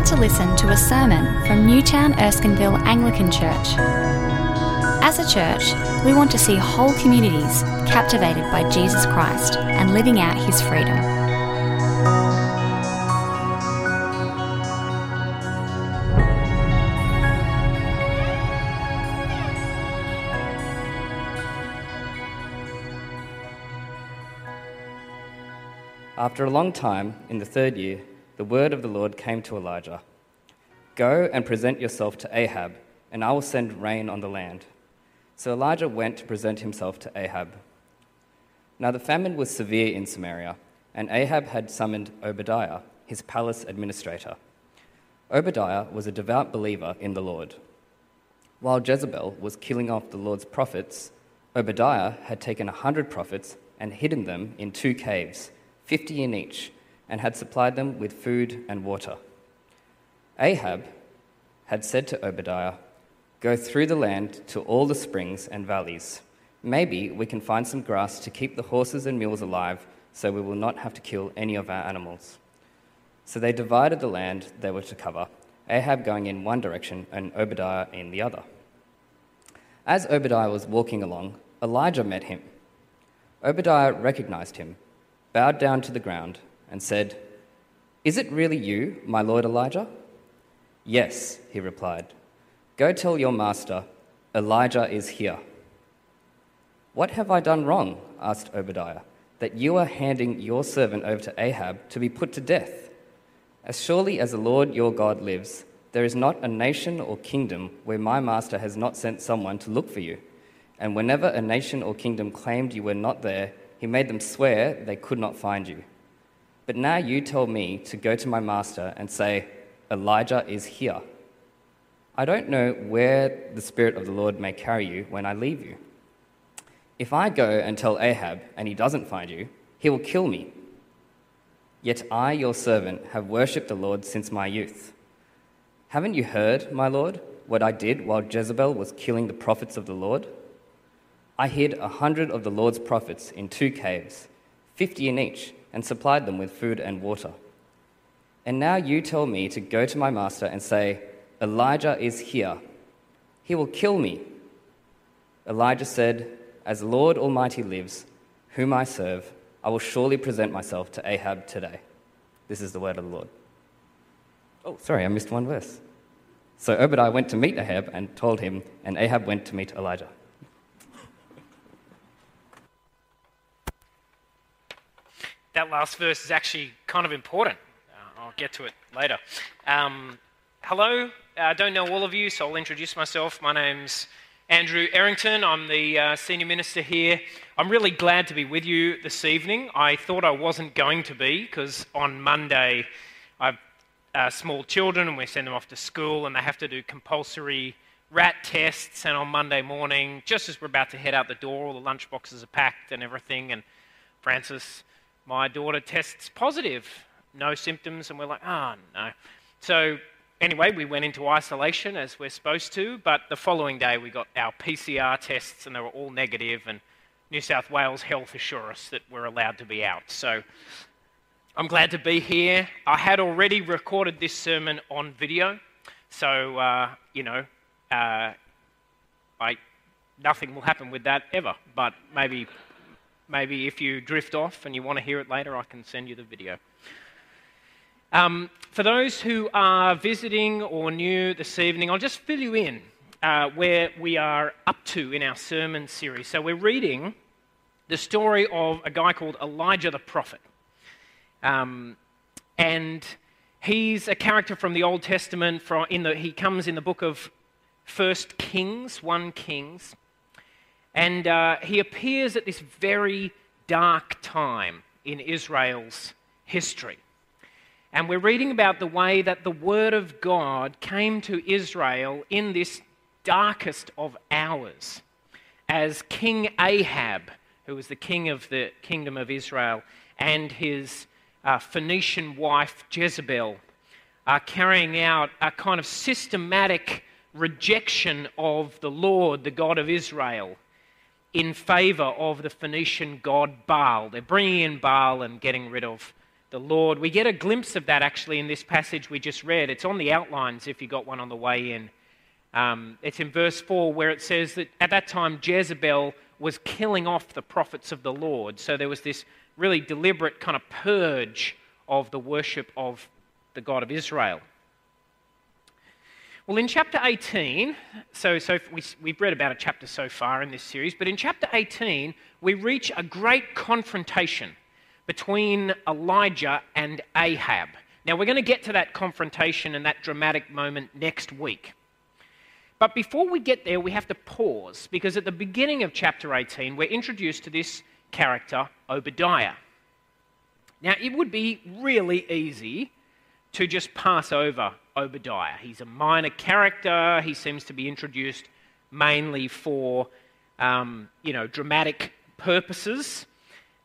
about to listen to a sermon from Newtown Erskineville Anglican Church. As a church, we want to see whole communities captivated by Jesus Christ and living out his freedom. After a long time, in the third year, the word of the Lord came to Elijah Go and present yourself to Ahab, and I will send rain on the land. So Elijah went to present himself to Ahab. Now the famine was severe in Samaria, and Ahab had summoned Obadiah, his palace administrator. Obadiah was a devout believer in the Lord. While Jezebel was killing off the Lord's prophets, Obadiah had taken a hundred prophets and hidden them in two caves, fifty in each, and had supplied them with food and water. Ahab had said to Obadiah, Go through the land to all the springs and valleys. Maybe we can find some grass to keep the horses and mules alive so we will not have to kill any of our animals. So they divided the land they were to cover, Ahab going in one direction and Obadiah in the other. As Obadiah was walking along, Elijah met him. Obadiah recognized him, bowed down to the ground, and said, Is it really you, my lord Elijah? Yes, he replied. Go tell your master, Elijah is here. What have I done wrong? asked Obadiah, that you are handing your servant over to Ahab to be put to death. As surely as the Lord your God lives, there is not a nation or kingdom where my master has not sent someone to look for you. And whenever a nation or kingdom claimed you were not there, he made them swear they could not find you. But now you tell me to go to my master and say, Elijah is here. I don't know where the Spirit of the Lord may carry you when I leave you. If I go and tell Ahab and he doesn't find you, he will kill me. Yet I, your servant, have worshipped the Lord since my youth. Haven't you heard, my Lord, what I did while Jezebel was killing the prophets of the Lord? I hid a hundred of the Lord's prophets in two caves, fifty in each, and supplied them with food and water. And now you tell me to go to my master and say, Elijah is here. He will kill me. Elijah said, As Lord Almighty lives, whom I serve, I will surely present myself to Ahab today. This is the word of the Lord. Oh, sorry, I missed one verse. So Obadiah went to meet Ahab and told him, and Ahab went to meet Elijah. That last verse is actually kind of important. Uh, I'll get to it later. Um, hello, I don't know all of you, so I'll introduce myself. My name's Andrew Errington. I'm the uh, senior minister here. I'm really glad to be with you this evening. I thought I wasn't going to be because on Monday I've uh, small children and we send them off to school and they have to do compulsory rat tests. And on Monday morning, just as we're about to head out the door, all the lunch boxes are packed and everything. And Francis my daughter tests positive, no symptoms, and we're like, ah, oh, no. So, anyway, we went into isolation as we're supposed to, but the following day we got our PCR tests and they were all negative, and New South Wales Health assure us that we're allowed to be out. So, I'm glad to be here. I had already recorded this sermon on video, so, uh, you know, uh, I, nothing will happen with that ever, but maybe maybe if you drift off and you want to hear it later, I can send you the video. Um, for those who are visiting or new this evening, I'll just fill you in uh, where we are up to in our sermon series. So, we're reading the story of a guy called Elijah the prophet. Um, and he's a character from the Old Testament. From in the, he comes in the book of First Kings, 1 Kings. And uh, he appears at this very dark time in Israel's history. And we're reading about the way that the Word of God came to Israel in this darkest of hours as King Ahab, who was the king of the kingdom of Israel, and his uh, Phoenician wife Jezebel are carrying out a kind of systematic rejection of the Lord, the God of Israel, in favor of the Phoenician god Baal. They're bringing in Baal and getting rid of the Lord. We get a glimpse of that actually in this passage we just read. It's on the outlines if you got one on the way in. Um, it's in verse 4 where it says that at that time Jezebel was killing off the prophets of the Lord. So there was this really deliberate kind of purge of the worship of the God of Israel. Well, in chapter 18, so, so we, we've read about a chapter so far in this series, but in chapter 18, we reach a great confrontation between Elijah and Ahab. Now, we're going to get to that confrontation and that dramatic moment next week. But before we get there, we have to pause because at the beginning of chapter 18, we're introduced to this character, Obadiah. Now, it would be really easy to just pass over Obadiah. He's a minor character. He seems to be introduced mainly for, um, you know, dramatic purposes,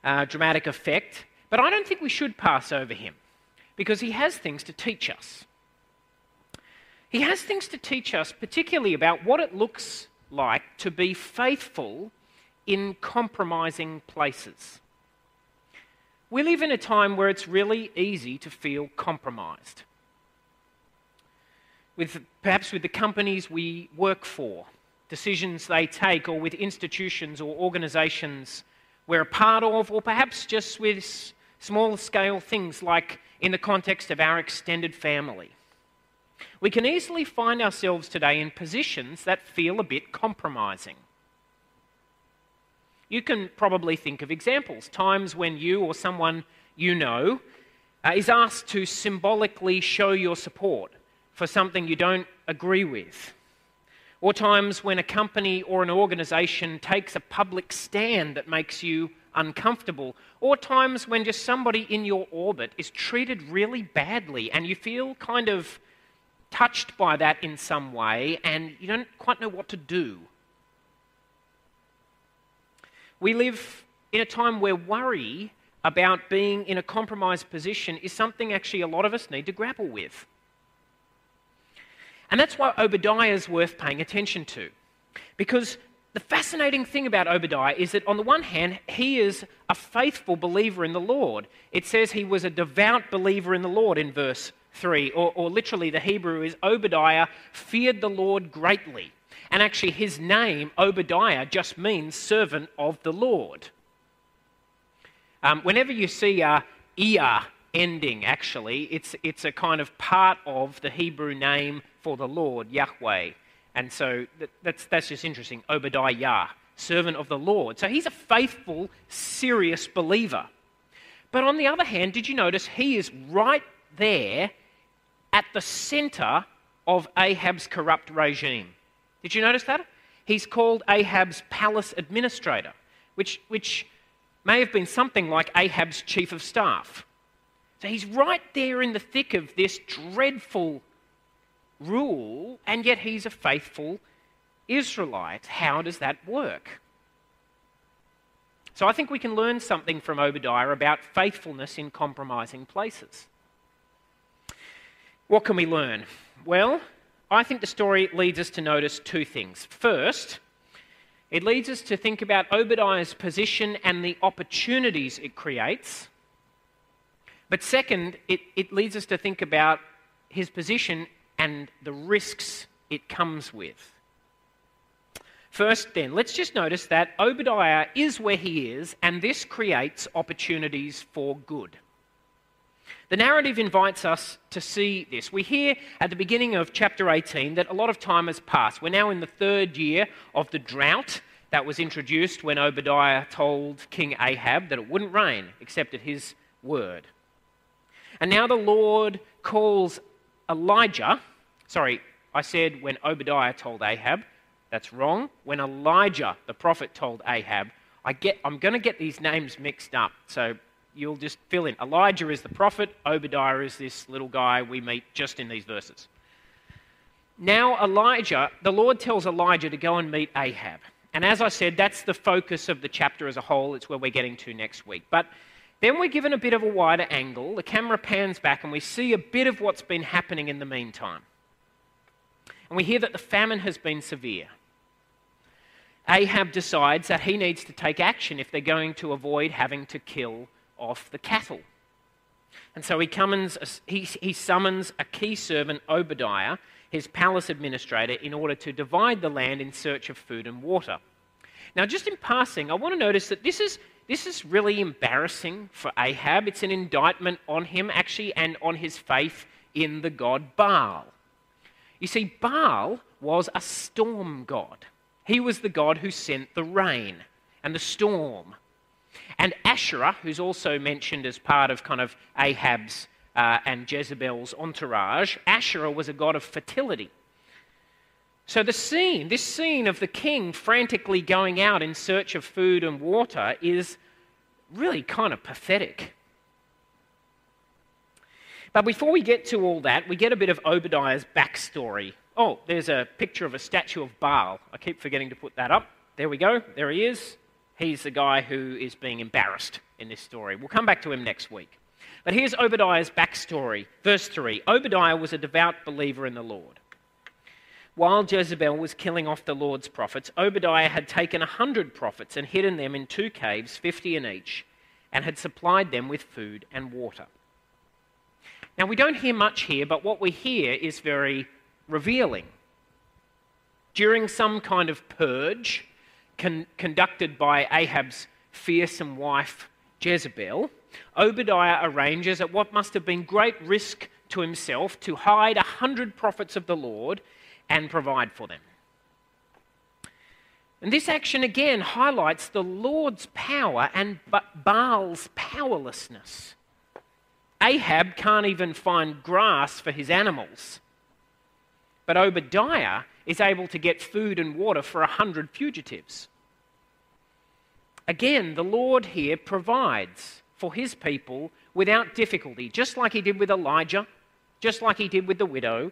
uh, dramatic effect. But I don't think we should pass over him because he has things to teach us. He has things to teach us, particularly about what it looks like to be faithful in compromising places. We live in a time where it's really easy to feel compromised. With, perhaps with the companies we work for, decisions they take, or with institutions or organisations we're a part of, or perhaps just with small scale things like in the context of our extended family. We can easily find ourselves today in positions that feel a bit compromising. You can probably think of examples, times when you or someone you know uh, is asked to symbolically show your support for something you don't agree with. Or times when a company or an organization takes a public stand that makes you uncomfortable. Or times when just somebody in your orbit is treated really badly and you feel kind of touched by that in some way and you don't quite know what to do. We live in a time where worry about being in a compromised position is something actually a lot of us need to grapple with. And that's why Obadiah is worth paying attention to. Because the fascinating thing about Obadiah is that, on the one hand, he is a faithful believer in the Lord. It says he was a devout believer in the Lord in verse 3, or, or literally the Hebrew is Obadiah feared the Lord greatly. And actually, his name, Obadiah, just means servant of the Lord. Um, whenever you see a ear ending, actually, it's, it's a kind of part of the Hebrew name for the Lord, Yahweh. And so that, that's, that's just interesting. Obadiah, servant of the Lord. So he's a faithful, serious believer. But on the other hand, did you notice he is right there at the center of Ahab's corrupt regime. Did you notice that? He's called Ahab's palace administrator, which, which may have been something like Ahab's chief of staff. So he's right there in the thick of this dreadful rule, and yet he's a faithful Israelite. How does that work? So I think we can learn something from Obadiah about faithfulness in compromising places. What can we learn? Well, I think the story leads us to notice two things. First, it leads us to think about Obadiah's position and the opportunities it creates. But second, it, it leads us to think about his position and the risks it comes with. First, then, let's just notice that Obadiah is where he is, and this creates opportunities for good. The narrative invites us to see this. We hear at the beginning of chapter 18 that a lot of time has passed. We're now in the third year of the drought that was introduced when Obadiah told King Ahab that it wouldn't rain except at his word. And now the Lord calls Elijah, sorry, I said when Obadiah told Ahab, that's wrong. When Elijah, the prophet, told Ahab, I get, I'm going to get these names mixed up. So you'll just fill in. Elijah is the prophet, Obadiah is this little guy we meet just in these verses. Now, Elijah, the Lord tells Elijah to go and meet Ahab. And as I said, that's the focus of the chapter as a whole. It's where we're getting to next week. But then we're given a bit of a wider angle. The camera pans back and we see a bit of what's been happening in the meantime. And we hear that the famine has been severe. Ahab decides that he needs to take action if they're going to avoid having to kill off the cattle. And so he, comes, he, he summons a key servant, Obadiah, his palace administrator, in order to divide the land in search of food and water. Now, just in passing, I want to notice that this is, this is really embarrassing for Ahab. It's an indictment on him, actually, and on his faith in the god Baal. You see, Baal was a storm god, he was the god who sent the rain and the storm. And Asherah, who's also mentioned as part of kind of Ahab's uh, and Jezebel's entourage, Asherah was a god of fertility. So the scene, this scene of the king frantically going out in search of food and water is really kind of pathetic. But before we get to all that, we get a bit of Obadiah's backstory. Oh, there's a picture of a statue of Baal. I keep forgetting to put that up. There we go. There he is. He's the guy who is being embarrassed in this story. We'll come back to him next week. But here's Obadiah's backstory. Verse 3 Obadiah was a devout believer in the Lord. While Jezebel was killing off the Lord's prophets, Obadiah had taken a hundred prophets and hidden them in two caves, fifty in each, and had supplied them with food and water. Now, we don't hear much here, but what we hear is very revealing. During some kind of purge con- conducted by Ahab's fearsome wife Jezebel, Obadiah arranges at what must have been great risk to himself to hide a hundred prophets of the Lord and provide for them. And this action again highlights the Lord's power and Baal's powerlessness. Ahab can't even find grass for his animals. But Obadiah is able to get food and water for a hundred fugitives. Again, the Lord here provides for his people without difficulty, just like he did with Elijah, just like he did with the widow.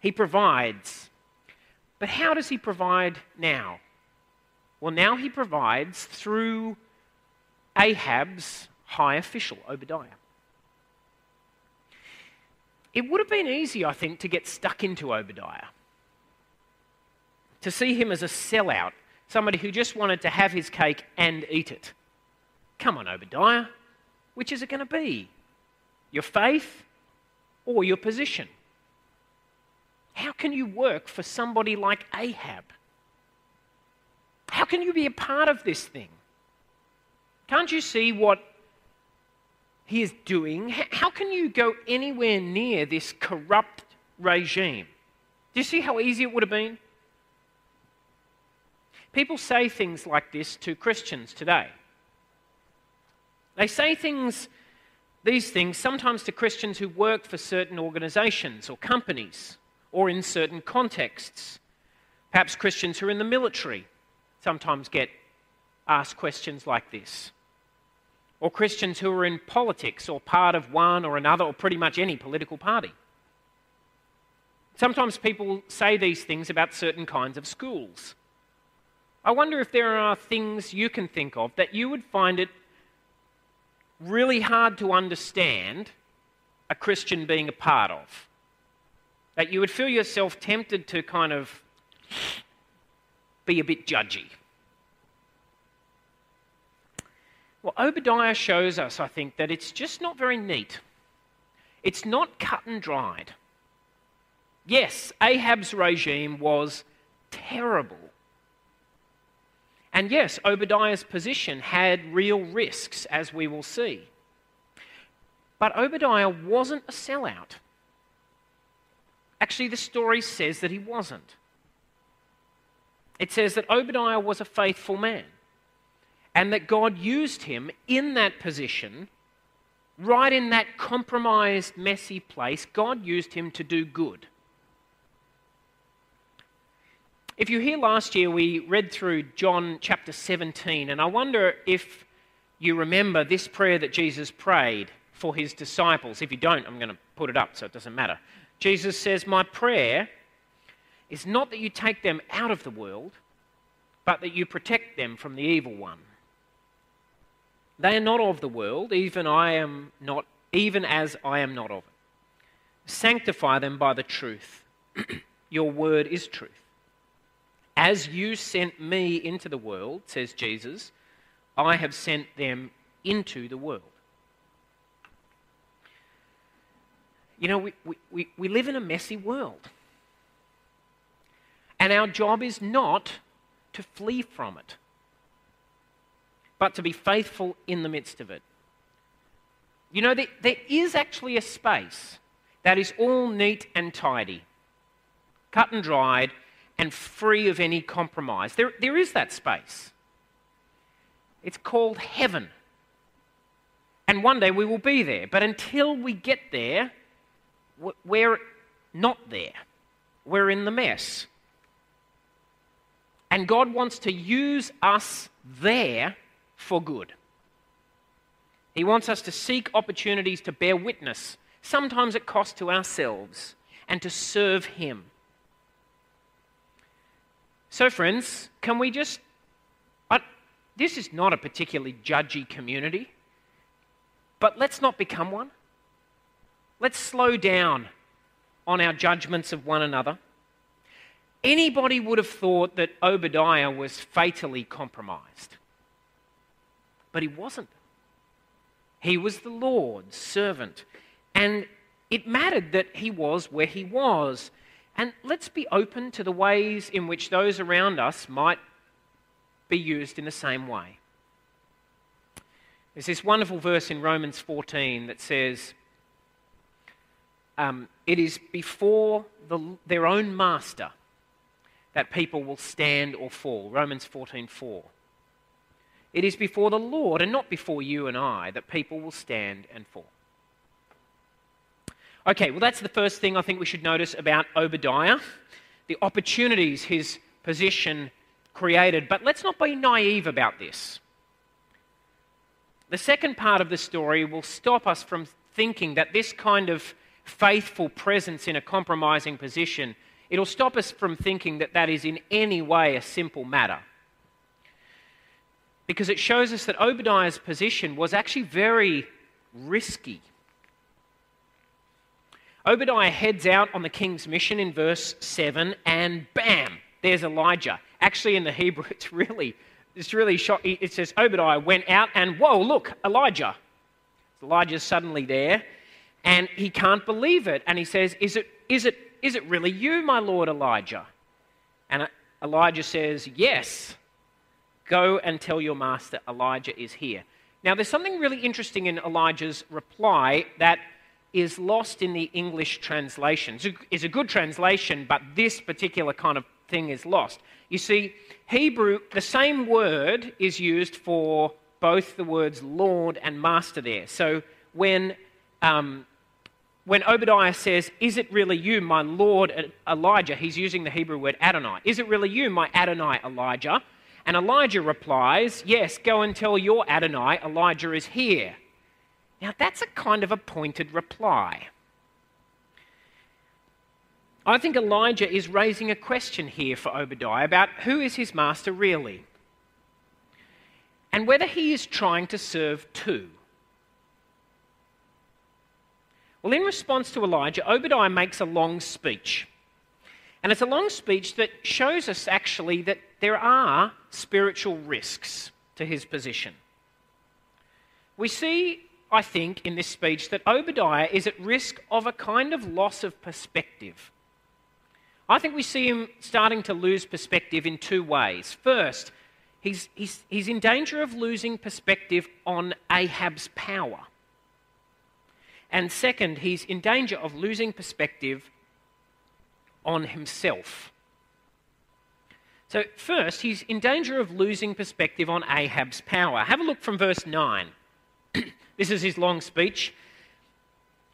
He provides. But how does he provide now? Well, now he provides through Ahab's high official, Obadiah. It would have been easy, I think, to get stuck into Obadiah, to see him as a sellout, somebody who just wanted to have his cake and eat it. Come on, Obadiah, which is it going to be? Your faith or your position? How can you work for somebody like Ahab? How can you be a part of this thing? Can't you see what he is doing, how can you go anywhere near this corrupt regime? Do you see how easy it would have been? People say things like this to Christians today. They say things, these things, sometimes to Christians who work for certain organizations or companies or in certain contexts. Perhaps Christians who are in the military sometimes get asked questions like this or Christians who are in politics or part of one or another or pretty much any political party. Sometimes people say these things about certain kinds of schools. I wonder if there are things you can think of that you would find it really hard to understand a Christian being a part of. That you would feel yourself tempted to kind of be a bit judgy. Well, Obadiah shows us, I think, that it's just not very neat. It's not cut and dried. Yes, Ahab's regime was terrible. And yes, Obadiah's position had real risks, as we will see. But Obadiah wasn't a sellout. Actually, the story says that he wasn't. It says that Obadiah was a faithful man and that God used him in that position, right in that compromised, messy place. God used him to do good. If you hear last year, we read through John chapter 17, and I wonder if you remember this prayer that Jesus prayed for his disciples. If you don't, I'm going to put it up so it doesn't matter. Jesus says, My prayer is not that you take them out of the world, but that you protect them from the evil one. They are not of the world, even I am not, even as I am not of it. Sanctify them by the truth. Your word is truth. As you sent me into the world, says Jesus, I have sent them into the world. You know, we, we, we live in a messy world. And our job is not to flee from it, but to be faithful in the midst of it. You know, there, there is actually a space that is all neat and tidy, cut and dried, and free of any compromise. There, there is that space. It's called heaven. And one day we will be there. But until we get there, we're not there. We're in the mess. And God wants to use us there for good. He wants us to seek opportunities to bear witness, sometimes at cost to ourselves, and to serve Him. So, friends, can we just. I, this is not a particularly judgy community, but let's not become one. Let's slow down on our judgments of one another. Anybody would have thought that Obadiah was fatally compromised, but he wasn't. He was the Lord's servant, and it mattered that he was where he was. And let's be open to the ways in which those around us might be used in the same way. There's this wonderful verse in Romans 14 that says, um, It is before the, their own master that people will stand or fall. Romans 14 4. It is before the Lord and not before you and I that people will stand and fall. Okay, well, that's the first thing I think we should notice about Obadiah the opportunities his position created. But let's not be naive about this. The second part of the story will stop us from thinking that this kind of faithful presence in a compromising position, it'll stop us from thinking that that is in any way a simple matter. Because it shows us that Obadiah's position was actually very risky. Obadiah heads out on the king's mission in verse 7, and bam, there's Elijah. Actually, in the Hebrew, it's really, it's really shocking. It says Obadiah went out, and whoa, look, Elijah. Elijah's suddenly there, and he can't believe it. And he says, Is it, is it, is it really you, my Lord Elijah? And uh, Elijah says, Yes. Go and tell your master Elijah is here. Now, there's something really interesting in Elijah's reply that is lost in the English translation. It's a good translation, but this particular kind of thing is lost. You see, Hebrew, the same word is used for both the words Lord and Master there. So when, um, when Obadiah says, Is it really you, my Lord Elijah? He's using the Hebrew word Adonai. Is it really you, my Adonai Elijah? And Elijah replies, Yes, go and tell your Adonai, Elijah is here. Now, that's a kind of a pointed reply. I think Elijah is raising a question here for Obadiah about who is his master really? And whether he is trying to serve two. Well, in response to Elijah, Obadiah makes a long speech. And it's a long speech that shows us actually that there are spiritual risks to his position. We see I think, in this speech that Obadiah is at risk of a kind of loss of perspective. I think we see him starting to lose perspective in two ways. First, he's, he's, he's in danger of losing perspective on Ahab's power. And second, he's in danger of losing perspective on himself. So, first, he's in danger of losing perspective on Ahab's power. Have a look from verse 9. This is his long speech.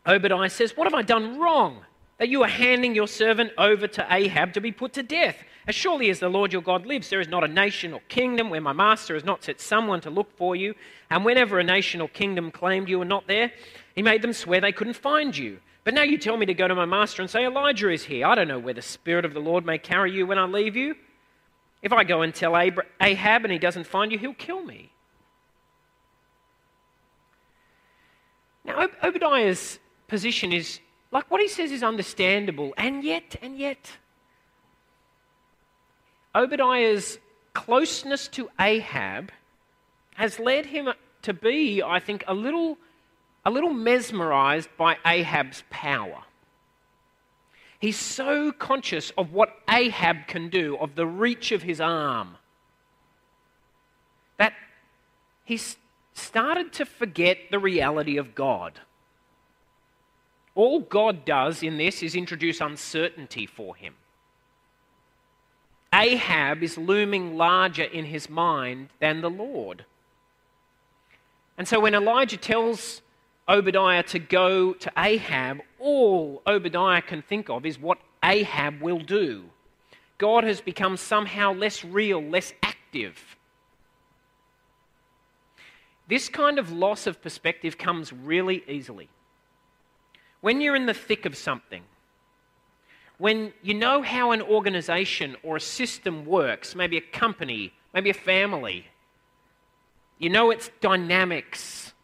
Obadiah says, What have I done wrong? That you are handing your servant over to Ahab to be put to death. As surely as the Lord your God lives, there is not a nation or kingdom where my master has not set someone to look for you. And whenever a nation or kingdom claimed you were not there, he made them swear they couldn't find you. But now you tell me to go to my master and say, Elijah is here. I don't know where the Spirit of the Lord may carry you when I leave you. If I go and tell Ahab and he doesn't find you, he'll kill me. Now, Obadiah's position is like what he says is understandable, and yet, and yet, Obadiah's closeness to Ahab has led him to be, I think, a little a little mesmerized by Ahab's power. He's so conscious of what Ahab can do, of the reach of his arm, that he's started to forget the reality of God. All God does in this is introduce uncertainty for him. Ahab is looming larger in his mind than the Lord. And so when Elijah tells Obadiah to go to Ahab, all Obadiah can think of is what Ahab will do. God has become somehow less real, less active. This kind of loss of perspective comes really easily. When you're in the thick of something, when you know how an organization or a system works, maybe a company, maybe a family, you know its dynamics,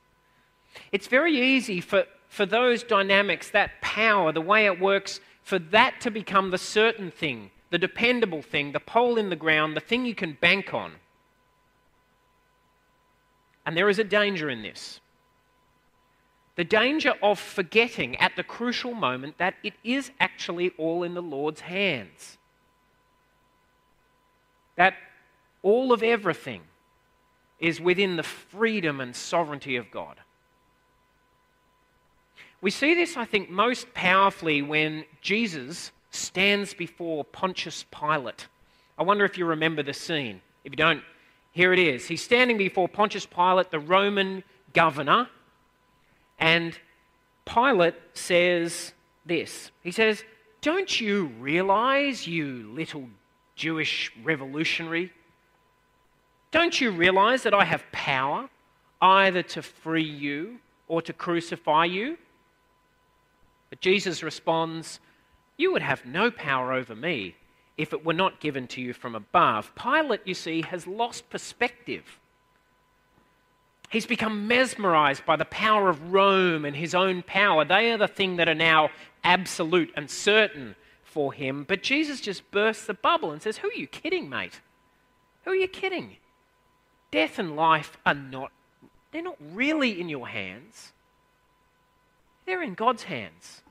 it's very easy for, for those dynamics, that power, the way it works, for that to become the certain thing, the dependable thing, the pole in the ground, the thing you can bank on. And there is a danger in this. The danger of forgetting at the crucial moment that it is actually all in the Lord's hands. That all of everything is within the freedom and sovereignty of God. We see this, I think, most powerfully when Jesus stands before Pontius Pilate. I wonder if you remember the scene. If you don't, here it is. He's standing before Pontius Pilate, the Roman governor, and Pilate says this He says, Don't you realize, you little Jewish revolutionary? Don't you realize that I have power either to free you or to crucify you? But Jesus responds, You would have no power over me if it were not given to you from above. Pilate, you see, has lost perspective. He's become mesmerized by the power of Rome and his own power. They are the thing that are now absolute and certain for him. But Jesus just bursts the bubble and says, Who are you kidding, mate? Who are you kidding? Death and life are not, they're not really in your hands. They're in God's hands.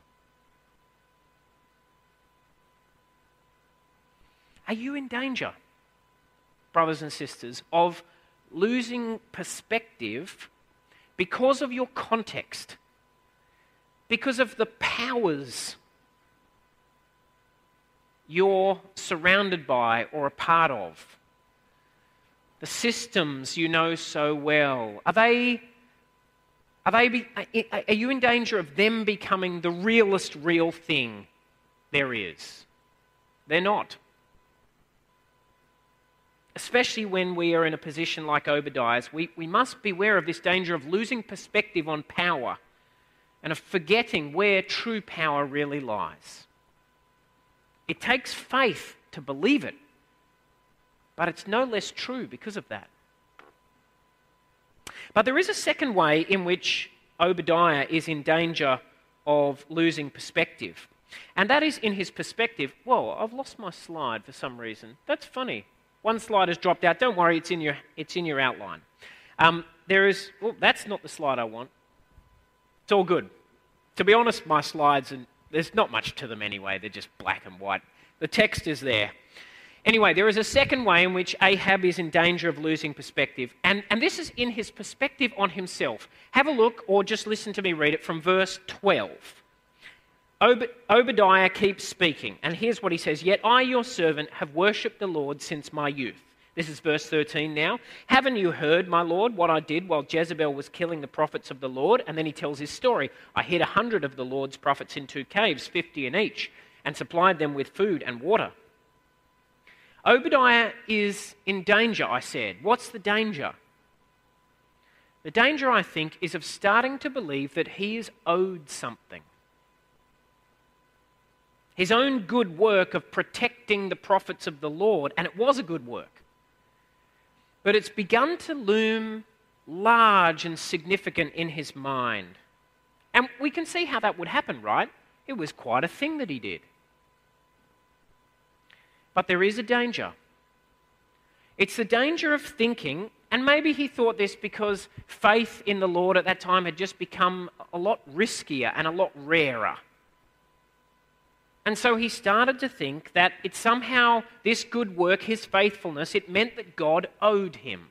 Are you in danger, brothers and sisters, of losing perspective because of your context, because of the powers you're surrounded by or a part of? The systems you know so well, are they are, they be, are you in danger of them becoming the realest real thing there is? They're not especially when we are in a position like Obadiah's, we, we must beware of this danger of losing perspective on power and of forgetting where true power really lies. It takes faith to believe it, but it's no less true because of that. But there is a second way in which Obadiah is in danger of losing perspective. And that is in his perspective. Whoa, I've lost my slide for some reason. That's funny. One slide has dropped out. Don't worry, it's in your, it's in your outline. Um, there is, well, that's not the slide I want. It's all good. To be honest, my slides, and there's not much to them anyway, they're just black and white. The text is there. Anyway, there is a second way in which Ahab is in danger of losing perspective, and, and this is in his perspective on himself. Have a look, or just listen to me read it from verse 12. Ob- Obadiah keeps speaking, and here's what he says Yet I, your servant, have worshipped the Lord since my youth. This is verse 13 now. Haven't you heard, my Lord, what I did while Jezebel was killing the prophets of the Lord? And then he tells his story. I hid a hundred of the Lord's prophets in two caves, fifty in each, and supplied them with food and water. Obadiah is in danger, I said. What's the danger? The danger, I think, is of starting to believe that he is owed something his own good work of protecting the prophets of the Lord, and it was a good work. But it's begun to loom large and significant in his mind. And we can see how that would happen, right? It was quite a thing that he did. But there is a danger. It's the danger of thinking And maybe he thought this because faith in the Lord at that time had just become a lot riskier and a lot rarer. And so he started to think that it somehow, this good work, his faithfulness, it meant that God owed him.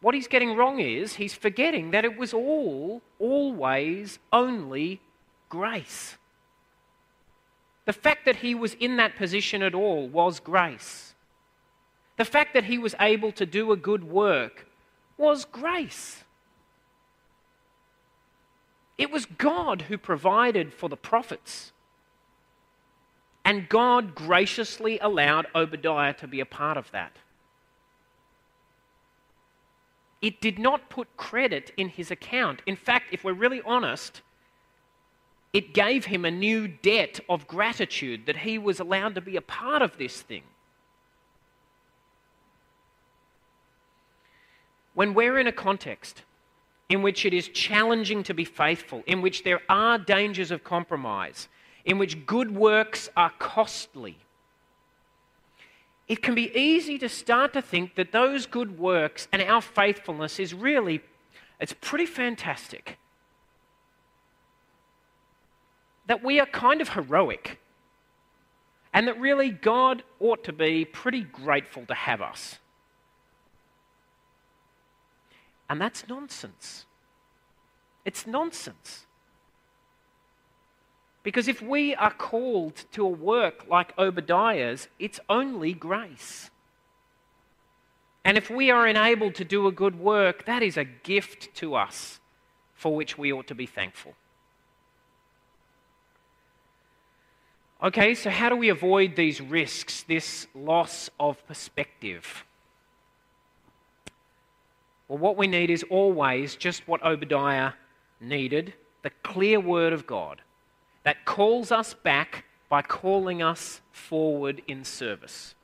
What he's getting wrong is he's forgetting that it was all, always, only grace. The fact that he was in that position at all was grace. The fact that he was able to do a good work was grace. It was God who provided for the prophets. And God graciously allowed Obadiah to be a part of that. It did not put credit in his account. In fact, if we're really honest, it gave him a new debt of gratitude that he was allowed to be a part of this thing. When we're in a context in which it is challenging to be faithful, in which there are dangers of compromise, in which good works are costly, it can be easy to start to think that those good works and our faithfulness is really it's pretty fantastic that we are kind of heroic and that really God ought to be pretty grateful to have us. And that's nonsense. It's nonsense. Because if we are called to a work like Obadiah's, it's only grace. And if we are enabled to do a good work, that is a gift to us for which we ought to be thankful. Okay, so how do we avoid these risks, this loss of perspective? Well, what we need is always just what Obadiah needed the clear word of God that calls us back by calling us forward in service.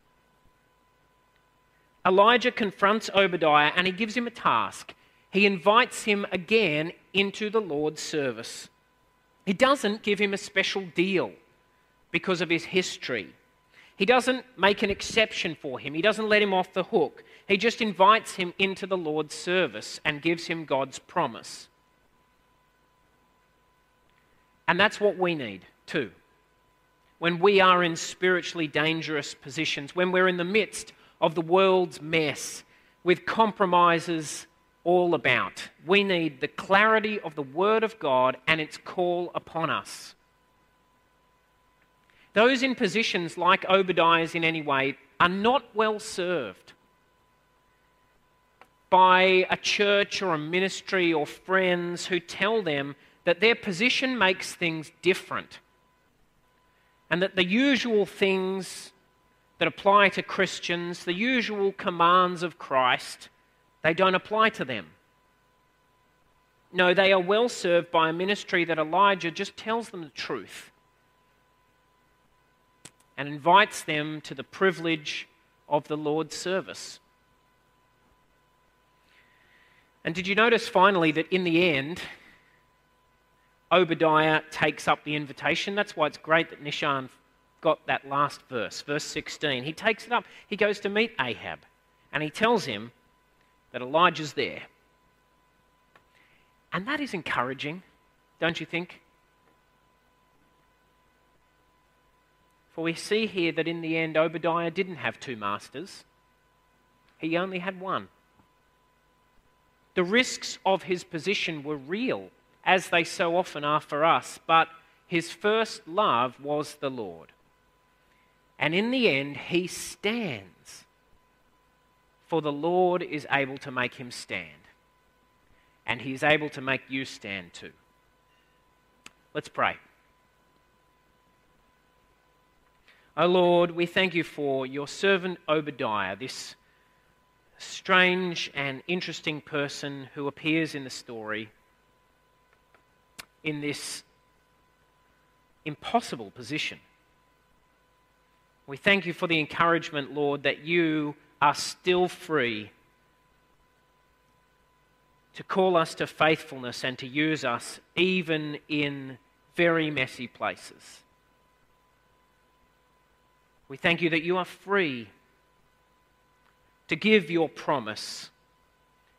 Elijah confronts Obadiah and he gives him a task. He invites him again into the Lord's service. He doesn't give him a special deal because of his history. He doesn't make an exception for him, he doesn't let him off the hook. He just invites him into the Lord's service and gives him God's promise. And that's what we need too. When we are in spiritually dangerous positions, when we're in the midst of the world's mess with compromises all about, we need the clarity of the Word of God and its call upon us. Those in positions like Obadiah's in any way are not well served by a church or a ministry or friends who tell them that their position makes things different and that the usual things that apply to Christians, the usual commands of Christ, they don't apply to them. No, they are well served by a ministry that Elijah just tells them the truth and invites them to the privilege of the Lord's service. And did you notice finally that in the end, Obadiah takes up the invitation? That's why it's great that Nishan got that last verse, verse 16. He takes it up. He goes to meet Ahab and he tells him that Elijah's there. And that is encouraging, don't you think? For we see here that in the end, Obadiah didn't have two masters, he only had one. The risks of his position were real, as they so often are for us, but his first love was the Lord. And in the end, he stands, for the Lord is able to make him stand. And he is able to make you stand too. Let's pray. O Lord, we thank you for your servant Obadiah, this strange and interesting person who appears in the story in this impossible position. We thank you for the encouragement, Lord, that you are still free to call us to faithfulness and to use us even in very messy places. We thank you that you are free to give your promise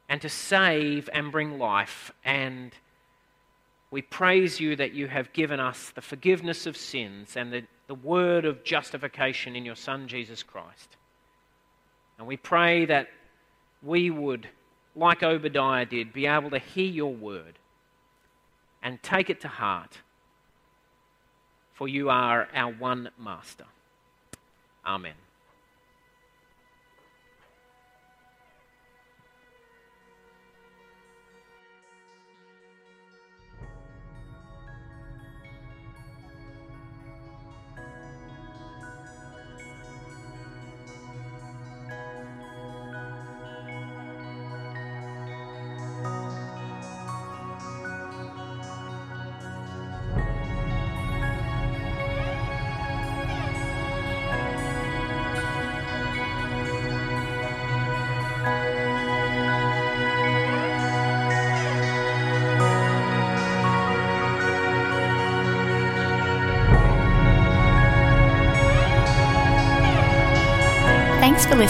and to save and bring life. And we praise you that you have given us the forgiveness of sins and the, the word of justification in your Son, Jesus Christ. And we pray that we would, like Obadiah did, be able to hear your word and take it to heart. For you are our one master. Amen.